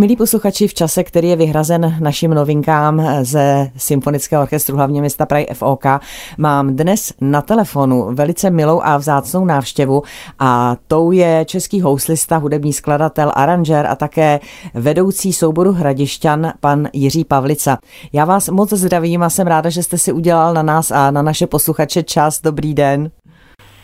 Milí posluchači, v čase, který je vyhrazen našim novinkám ze Symfonického orchestru hlavně města Prahy FOK, mám dnes na telefonu velice milou a vzácnou návštěvu a tou je český houslista, hudební skladatel, aranžér a také vedoucí souboru Hradišťan, pan Jiří Pavlica. Já vás moc zdravím a jsem ráda, že jste si udělal na nás a na naše posluchače čas. Dobrý den.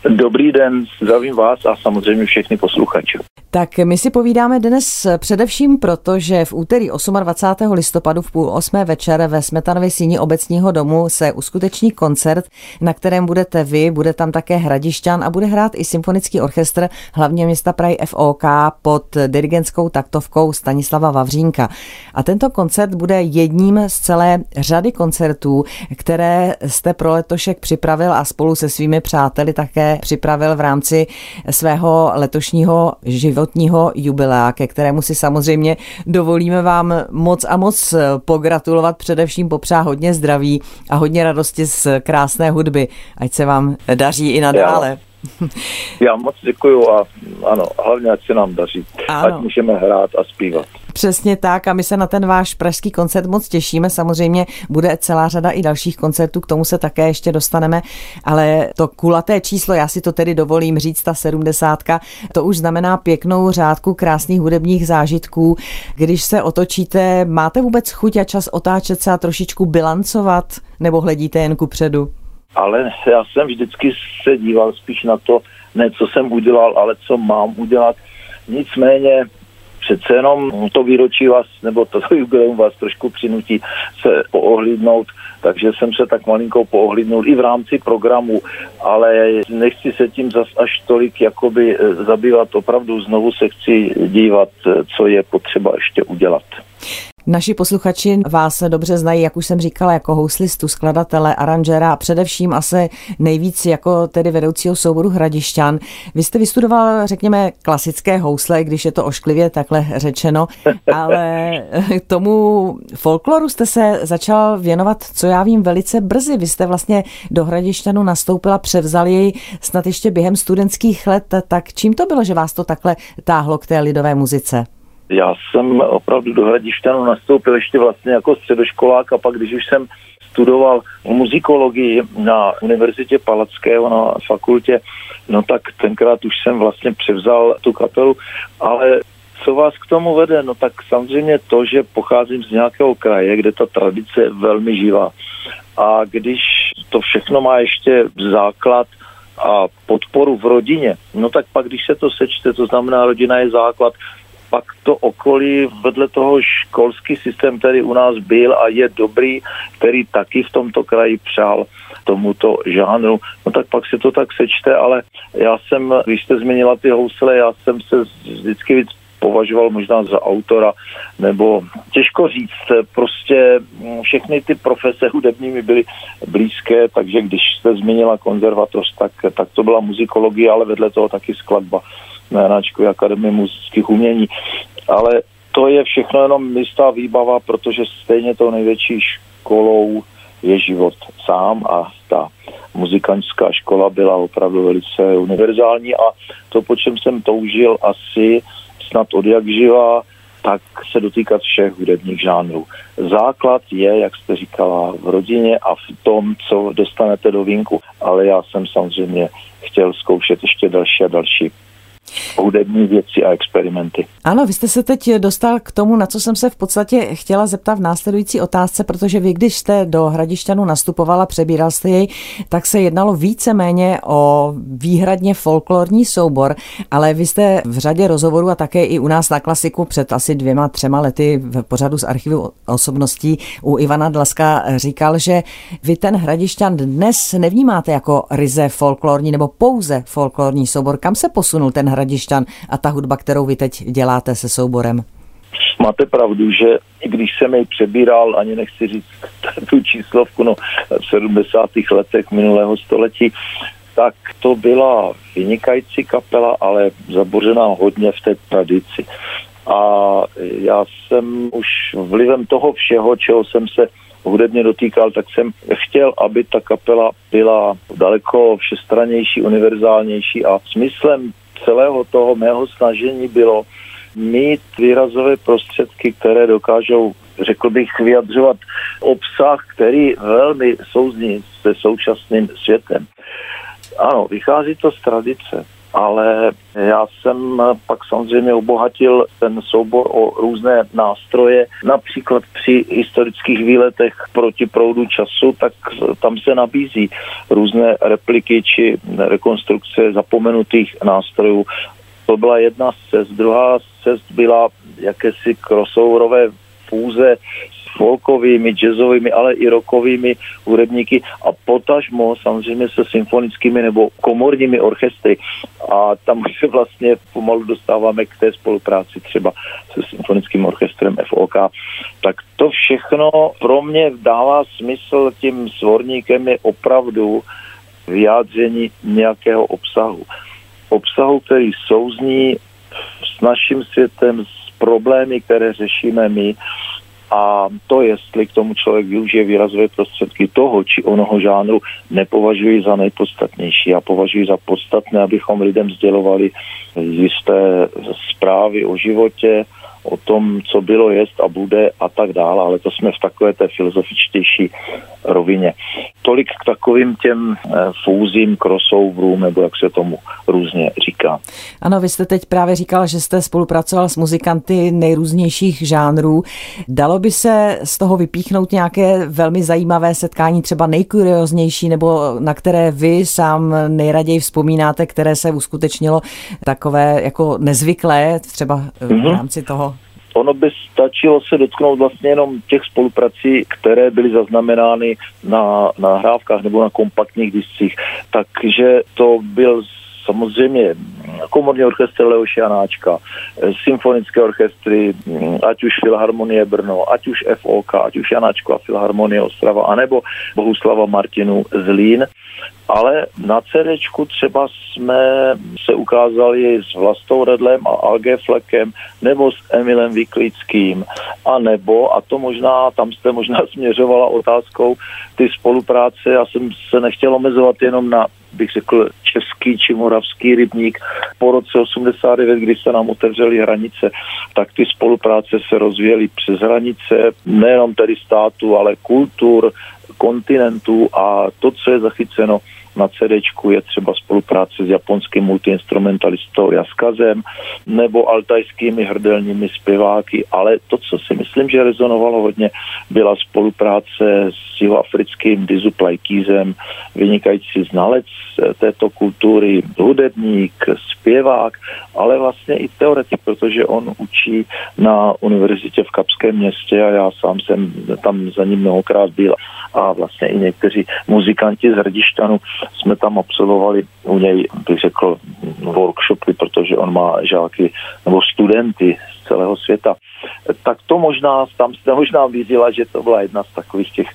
Dobrý den, zdravím vás a samozřejmě všechny posluchače. Tak my si povídáme dnes především proto, že v úterý 28. listopadu v půl osmé večer ve Smetanově síni obecního domu se uskuteční koncert, na kterém budete vy, bude tam také Hradišťan a bude hrát i symfonický orchestr hlavně města Prahy FOK pod dirigentskou taktovkou Stanislava Vavřínka. A tento koncert bude jedním z celé řady koncertů, které jste pro letošek připravil a spolu se svými přáteli také připravil v rámci svého letošního životního jubilea, ke kterému si samozřejmě dovolíme vám moc a moc pogratulovat, především popřát hodně zdraví a hodně radosti z krásné hudby. Ať se vám daří i nadále. Já. Já moc děkuju a ano, hlavně ať se nám daří, ano. ať můžeme hrát a zpívat. Přesně tak a my se na ten váš pražský koncert moc těšíme. Samozřejmě bude celá řada i dalších koncertů, k tomu se také ještě dostaneme, ale to kulaté číslo, já si to tedy dovolím říct, ta sedmdesátka, to už znamená pěknou řádku krásných hudebních zážitků. Když se otočíte, máte vůbec chuť a čas otáčet se a trošičku bilancovat, nebo hledíte jen ku předu? Ale já jsem vždycky se díval spíš na to, ne co jsem udělal, ale co mám udělat. Nicméně přece jenom to výročí vás, nebo to jubileum vás trošku přinutí se poohlídnout, takže jsem se tak malinko poohlídnul i v rámci programu, ale nechci se tím zas až tolik jakoby eh, zabývat, opravdu znovu se chci dívat, eh, co je potřeba ještě udělat. Naši posluchači vás dobře znají, jak už jsem říkala, jako houslistu, skladatele, aranžera a především asi nejvíc jako tedy vedoucího souboru Hradišťan. Vy jste vystudoval, řekněme, klasické housle, když je to ošklivě takhle řečeno, ale tomu folkloru jste se začal věnovat, co já vím, velice brzy. Vy jste vlastně do Hradišťanu nastoupila, převzal jej snad ještě během studentských let, tak čím to bylo, že vás to takhle táhlo k té lidové muzice? Já jsem opravdu do Hradištanu nastoupil ještě vlastně jako středoškolák a pak, když už jsem studoval muzikologii na Univerzitě Palackého na fakultě, no tak tenkrát už jsem vlastně převzal tu kapelu, ale co vás k tomu vede? No tak samozřejmě to, že pocházím z nějakého kraje, kde ta tradice je velmi živá. A když to všechno má ještě základ a podporu v rodině, no tak pak, když se to sečte, to znamená, rodina je základ, pak to okolí vedle toho školský systém, který u nás byl a je dobrý, který taky v tomto kraji přál tomuto žánru, no tak pak se to tak sečte, ale já jsem, když jste změnila ty housle, já jsem se vždycky víc považoval možná za autora, nebo těžko říct, prostě všechny ty profese hudební mi byly blízké, takže když jste změnila konzervatoř, tak, tak to byla muzikologie, ale vedle toho taky skladba na Janáčkové akademii muzických umění. Ale to je všechno jenom místá výbava, protože stejně tou největší školou je život sám a ta muzikantská škola byla opravdu velice univerzální a to, po čem jsem toužil asi snad od jak živa, tak se dotýkat všech hudebních žánrů. Základ je, jak jste říkala, v rodině a v tom, co dostanete do vínku. Ale já jsem samozřejmě chtěl zkoušet ještě další a další hudební věci a experimenty. Ano, vy jste se teď dostal k tomu, na co jsem se v podstatě chtěla zeptat v následující otázce, protože vy, když jste do Hradišťanu nastupovala, přebíral jste jej, tak se jednalo více-méně o výhradně folklorní soubor, ale vy jste v řadě rozhovorů a také i u nás na klasiku před asi dvěma, třema lety v pořadu z archivu osobností u Ivana Dlaska říkal, že vy ten Hradišťan dnes nevnímáte jako ryze folklorní nebo pouze folklorní soubor. Kam se posunul ten Hradišťan a ta hudba, kterou vy teď děláte se souborem? Máte pravdu, že když jsem jej přebíral, ani nechci říct tu číslovku, no v 70. letech minulého století, tak to byla vynikající kapela, ale zabořená hodně v té tradici. A já jsem už vlivem toho všeho, čeho jsem se hudebně dotýkal, tak jsem chtěl, aby ta kapela byla daleko všestranější, univerzálnější a smyslem celého toho mého snažení bylo, mít výrazové prostředky, které dokážou, řekl bych, vyjadřovat obsah, který velmi souzní se současným světem. Ano, vychází to z tradice ale já jsem pak samozřejmě obohatil ten soubor o různé nástroje, například při historických výletech proti proudu času, tak tam se nabízí různé repliky či rekonstrukce zapomenutých nástrojů. To byla jedna z cest. Druhá cest byla jakési crossoverové fúze folkovými, jazzovými, ale i rokovými hudebníky a potažmo samozřejmě se symfonickými nebo komorními orchestry. A tam se vlastně pomalu dostáváme k té spolupráci třeba se symfonickým orchestrem FOK. Tak to všechno pro mě dává smysl tím svorníkem je opravdu vyjádření nějakého obsahu. Obsahu, který souzní s naším světem, s problémy, které řešíme my a to, jestli k tomu člověk využije výrazové prostředky toho či onoho žánru, nepovažuji za nejpodstatnější. Já považuji za podstatné, abychom lidem sdělovali jisté zprávy o životě, o tom, co bylo, jest a bude a tak dále, ale to jsme v takové té filozofičtější rovině. Tolik k takovým těm eh, fúzím, crossoverům, nebo jak se tomu různě říká. Ano, vy jste teď právě říkal, že jste spolupracoval s muzikanty nejrůznějších žánrů. Dalo by se z toho vypíchnout nějaké velmi zajímavé setkání, třeba nejkurioznější, nebo na které vy sám nejraději vzpomínáte, které se uskutečnilo takové jako nezvyklé, třeba v mhm. rámci toho Ono by stačilo se dotknout vlastně jenom těch spoluprací, které byly zaznamenány na nahrávkách nebo na kompaktních discích. Takže to byl samozřejmě komorní orchestr Leoši Janáčka, symfonické orchestry, ať už Filharmonie Brno, ať už FOK, ať už Janáčko a Filharmonie Ostrava, anebo Bohuslava Martinu Zlín. Ale na CD třeba jsme se ukázali s Vlastou Redlem a Alge Flekem nebo s Emilem Vyklickým a nebo, a to možná, tam jste možná směřovala otázkou ty spolupráce, já jsem se nechtěl omezovat jenom na bych řekl, český či moravský rybník. Po roce 89, kdy se nám otevřely hranice, tak ty spolupráce se rozvíjely přes hranice, nejenom tedy státu, ale kultur, kontinentů a to, co je zachyceno na CD je třeba spolupráce s japonským multiinstrumentalistou Jaskazem nebo altajskými hrdelními zpěváky, ale to, co si myslím, že rezonovalo hodně, byla spolupráce s jihoafrickým Dizu Plajkýzem, vynikající znalec této kultury, hudebník, zpěvák, ale vlastně i teoretik, protože on učí na univerzitě v Kapském městě a já sám jsem tam za ním mnohokrát byl a vlastně i někteří muzikanti z Hrdištanu jsme tam absolvovali u něj, bych řekl, workshopy, protože on má žáky nebo studenty z celého světa. Tak to možná, tam jste možná viděla, že to byla jedna z takových těch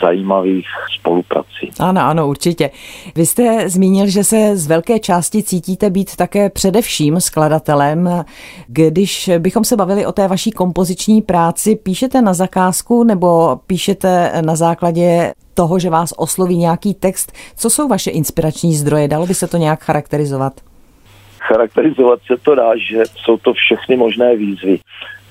zajímavých spoluprací. Ano, ano, určitě. Vy jste zmínil, že se z velké části cítíte být také především skladatelem. Když bychom se bavili o té vaší kompoziční práci, píšete na zakázku nebo píšete na základě toho, že vás osloví nějaký text. Co jsou vaše inspirační zdroje? Dalo by se to nějak charakterizovat? Charakterizovat se to dá, že jsou to všechny možné výzvy.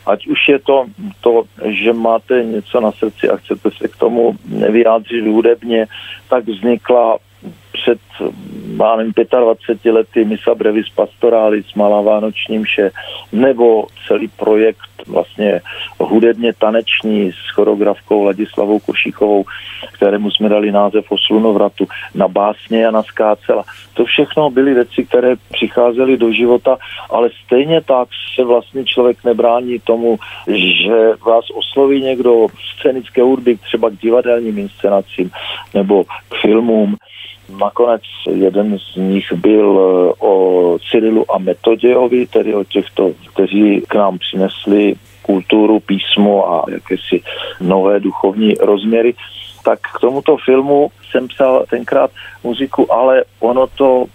Ať už je to to, že máte něco na srdci a chcete se k tomu vyjádřit hudebně, tak vznikla před já nevím, 25 lety Misa Brevis Pastoralis, Malá vánoční mše, nebo celý projekt vlastně hudebně taneční s choreografkou Ladislavou Košíkovou, kterému jsme dali název o slunovratu, na básně a na skácela. To všechno byly věci, které přicházely do života, ale stejně tak se vlastně člověk nebrání tomu, že vás osloví někdo scénické hudby, třeba k divadelním inscenacím nebo k filmům, Nakonec jeden z nich byl eh, o Cyrilu a Metodějovi, tedy o těchto, kteří k nám přinesli kulturu, písmo a jakési nové duchovní rozměry. Tak k tomuto filmu jsem psal tenkrát muziku, ale ono to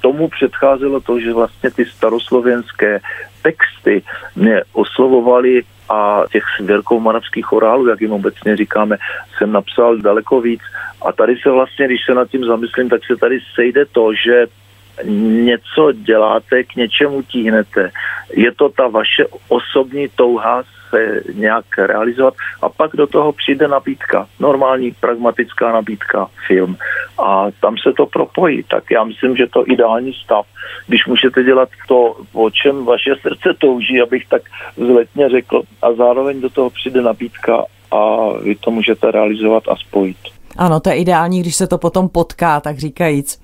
tomu předcházelo to, že vlastně ty staroslovenské texty mě oslovovaly a těch moravských chorálů, jak jim obecně říkáme, jsem napsal daleko víc. A tady se vlastně, když se nad tím zamyslím, tak se tady sejde to, že něco děláte, k něčemu tíhnete. Je to ta vaše osobní touha se nějak realizovat a pak do toho přijde nabídka, normální pragmatická nabídka, film a tam se to propojí. Tak já myslím, že to ideální stav, když můžete dělat to, o čem vaše srdce touží, abych tak vzletně řekl, a zároveň do toho přijde nabídka a vy to můžete realizovat a spojit. Ano, to je ideální, když se to potom potká, tak říkajíc.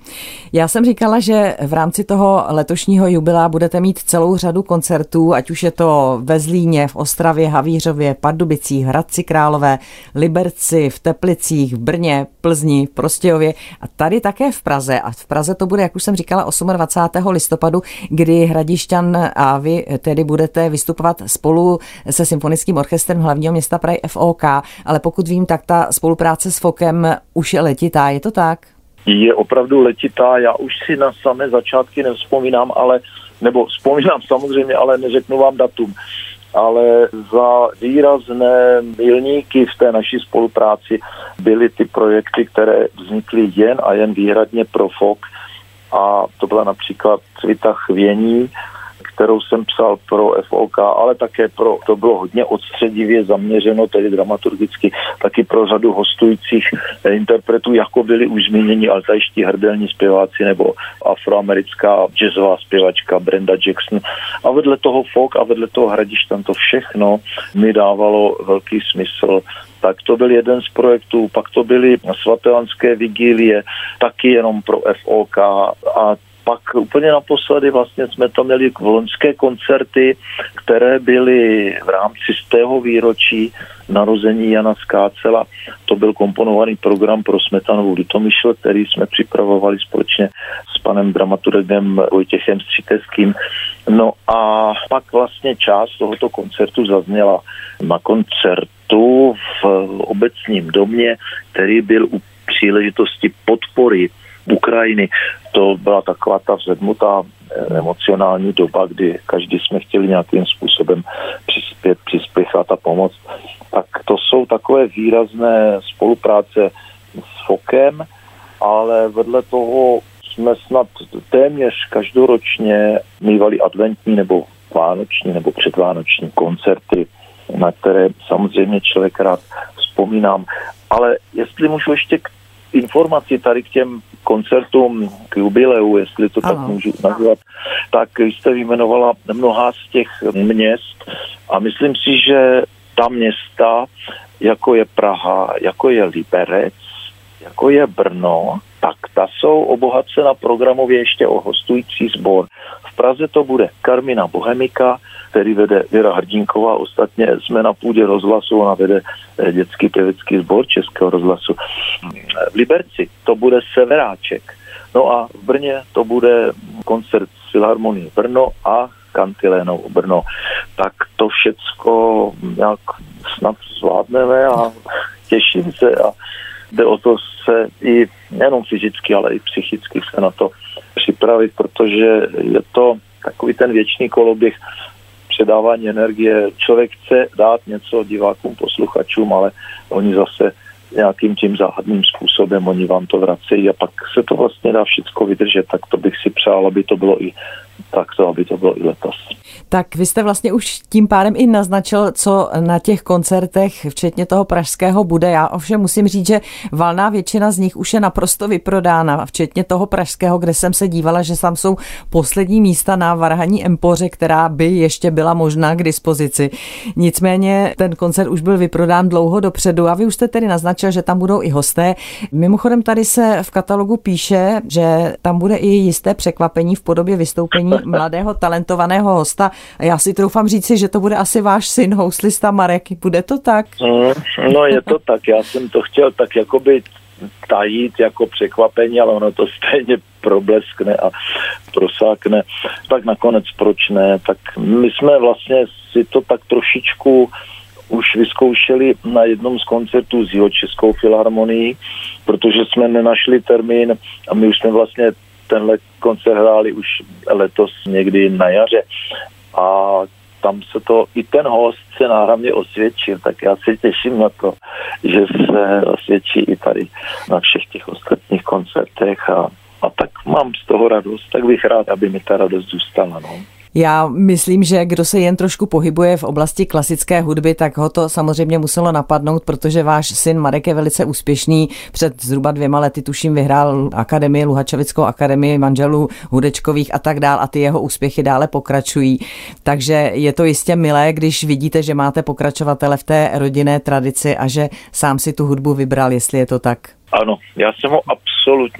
Já jsem říkala, že v rámci toho letošního jubilea budete mít celou řadu koncertů, ať už je to ve Zlíně, v Ostravě, Havířově, Pardubicích, Hradci Králové, Liberci, v Teplicích, v Brně, Plzni, v Prostějově a tady také v Praze. A v Praze to bude, jak už jsem říkala, 28. listopadu, kdy Hradišťan a vy tedy budete vystupovat spolu se Symfonickým orchestrem hlavního města Prahy FOK, ale pokud vím, tak ta spolupráce s FOKem už je letitá, je to tak? Je opravdu letitá, já už si na samé začátky nevzpomínám, ale, nebo vzpomínám samozřejmě, ale neřeknu vám datum ale za výrazné milníky v té naší spolupráci byly ty projekty, které vznikly jen a jen výhradně pro FOK a to byla například Cvita chvění, kterou jsem psal pro FOK, ale také pro, to bylo hodně odstředivě zaměřeno, tedy dramaturgicky, taky pro řadu hostujících interpretů, jako byli už zmíněni altajští hrdelní zpěváci nebo afroamerická jazzová zpěvačka Brenda Jackson. A vedle toho folk a vedle toho hradišť to všechno mi dávalo velký smysl tak to byl jeden z projektů, pak to byly svatelanské vigílie, taky jenom pro FOK a pak úplně naposledy vlastně jsme to měli loňské koncerty, které byly v rámci z tého výročí narození Jana Skácela. To byl komponovaný program pro Smetanovou Litomyšl, který jsme připravovali společně s panem dramaturgem Vojtěchem Střiteským. No a pak vlastně část tohoto koncertu zazněla na koncertu v obecním domě, který byl u příležitosti podpory Ukrajiny. To byla taková ta vzedmutá eh, emocionální doba, kdy každý jsme chtěli nějakým způsobem přispět, přispěchat a pomoct. Tak to jsou takové výrazné spolupráce s FOKem, ale vedle toho jsme snad téměř každoročně mývali adventní nebo vánoční nebo předvánoční koncerty, na které samozřejmě člověk rád vzpomínám. Ale jestli můžu ještě k informaci tady k těm koncertům, k jubileu, jestli to Aha. tak můžu nazvat, tak jste vyjmenovala mnoha z těch měst a myslím si, že ta města, jako je Praha, jako je Liberec, jako je Brno, tak ta jsou obohacena programově ještě o hostující sbor. V Praze to bude Karmina Bohemika, který vede Věra Hrdinková. Ostatně jsme na půdě rozhlasu, ona vede eh, dětský pěvecký sbor Českého rozhlasu. V Liberci to bude Severáček. No a v Brně to bude koncert Filharmonie Brno a Kantilénou Brno. Tak to všecko nějak snad zvládneme a těším se a jde o to se i nejenom fyzicky, ale i psychicky se na to připravit, protože je to takový ten věčný koloběh předávání energie. Člověk chce dát něco divákům, posluchačům, ale oni zase nějakým tím záhadným způsobem, oni vám to vracejí a pak se to vlastně dá všechno vydržet, tak to bych si přál, aby to bylo i tak to, aby to bylo i letos. Tak vy jste vlastně už tím pádem i naznačil, co na těch koncertech, včetně toho pražského, bude. Já ovšem musím říct, že valná většina z nich už je naprosto vyprodána, včetně toho pražského, kde jsem se dívala, že tam jsou poslední místa na Varhaní Empoře, která by ještě byla možná k dispozici. Nicméně ten koncert už byl vyprodán dlouho dopředu a vy už jste tedy naznačil, že tam budou i hosté. Mimochodem tady se v katalogu píše, že tam bude i jisté překvapení v podobě vystoupení mladého talentovaného hosta. A já si troufám říci, že to bude asi váš syn, houslista Marek. Bude to tak? Mm, no je to tak. Já jsem to chtěl tak jakoby tajít jako překvapení, ale ono to stejně probleskne a prosákne. Tak nakonec proč ne? Tak my jsme vlastně si to tak trošičku už vyzkoušeli na jednom z koncertů s jeho Českou filharmonií, protože jsme nenašli termín a my už jsme vlastně tenhle koncert hráli už letos někdy na jaře a tam se to, i ten host se náramně osvědčil, tak já se těším na to, že se osvědčí i tady na všech těch ostatních koncertech a a tak mám z toho radost, tak bych rád, aby mi ta radost zůstala. No. Já myslím, že kdo se jen trošku pohybuje v oblasti klasické hudby, tak ho to samozřejmě muselo napadnout, protože váš syn Marek je velice úspěšný. Před zhruba dvěma lety, tuším, vyhrál akademii, Luhačovickou akademii manželů Hudečkových a tak dál a ty jeho úspěchy dále pokračují. Takže je to jistě milé, když vidíte, že máte pokračovatele v té rodinné tradici a že sám si tu hudbu vybral, jestli je to tak. Ano, já jsem ho absolutně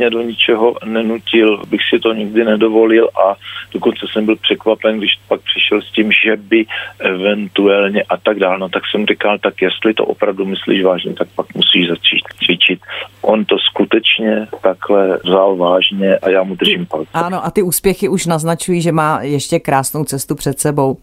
do ničeho nenutil, bych si to nikdy nedovolil a dokonce jsem byl překvapen, když pak přišel s tím, že by eventuálně a tak dále. No tak jsem říkal, tak jestli to opravdu myslíš vážně, tak pak musíš začít cvičit. On to skutečně takhle vzal vážně a já mu držím palce. Ano, a ty úspěchy už naznačují, že má ještě krásnou cestu před sebou.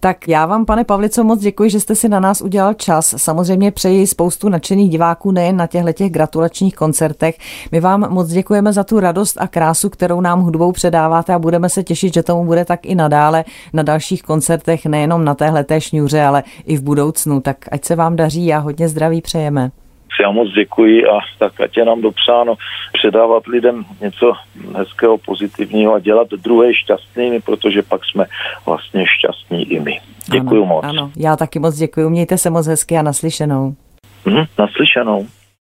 Tak já vám, pane Pavlico, moc děkuji, že jste si na nás udělal čas. Samozřejmě přeji spoustu nadšených diváků nejen na těchto těch gratulačních koncertech. My vám moc děkujeme za tu radost a krásu, kterou nám hudbou předáváte a budeme se těšit, že tomu bude tak i nadále na dalších koncertech, nejenom na téhle té šňůře, ale i v budoucnu. Tak ať se vám daří a hodně zdraví přejeme. Já moc děkuji a tak ať je nám dopřáno předávat lidem něco hezkého, pozitivního a dělat druhé šťastnými, protože pak jsme vlastně šťastní i my. Děkuji ano, moc. Ano, já taky moc děkuji. Mějte se moc hezky a naslyšenou. Mhm, naslyšenou.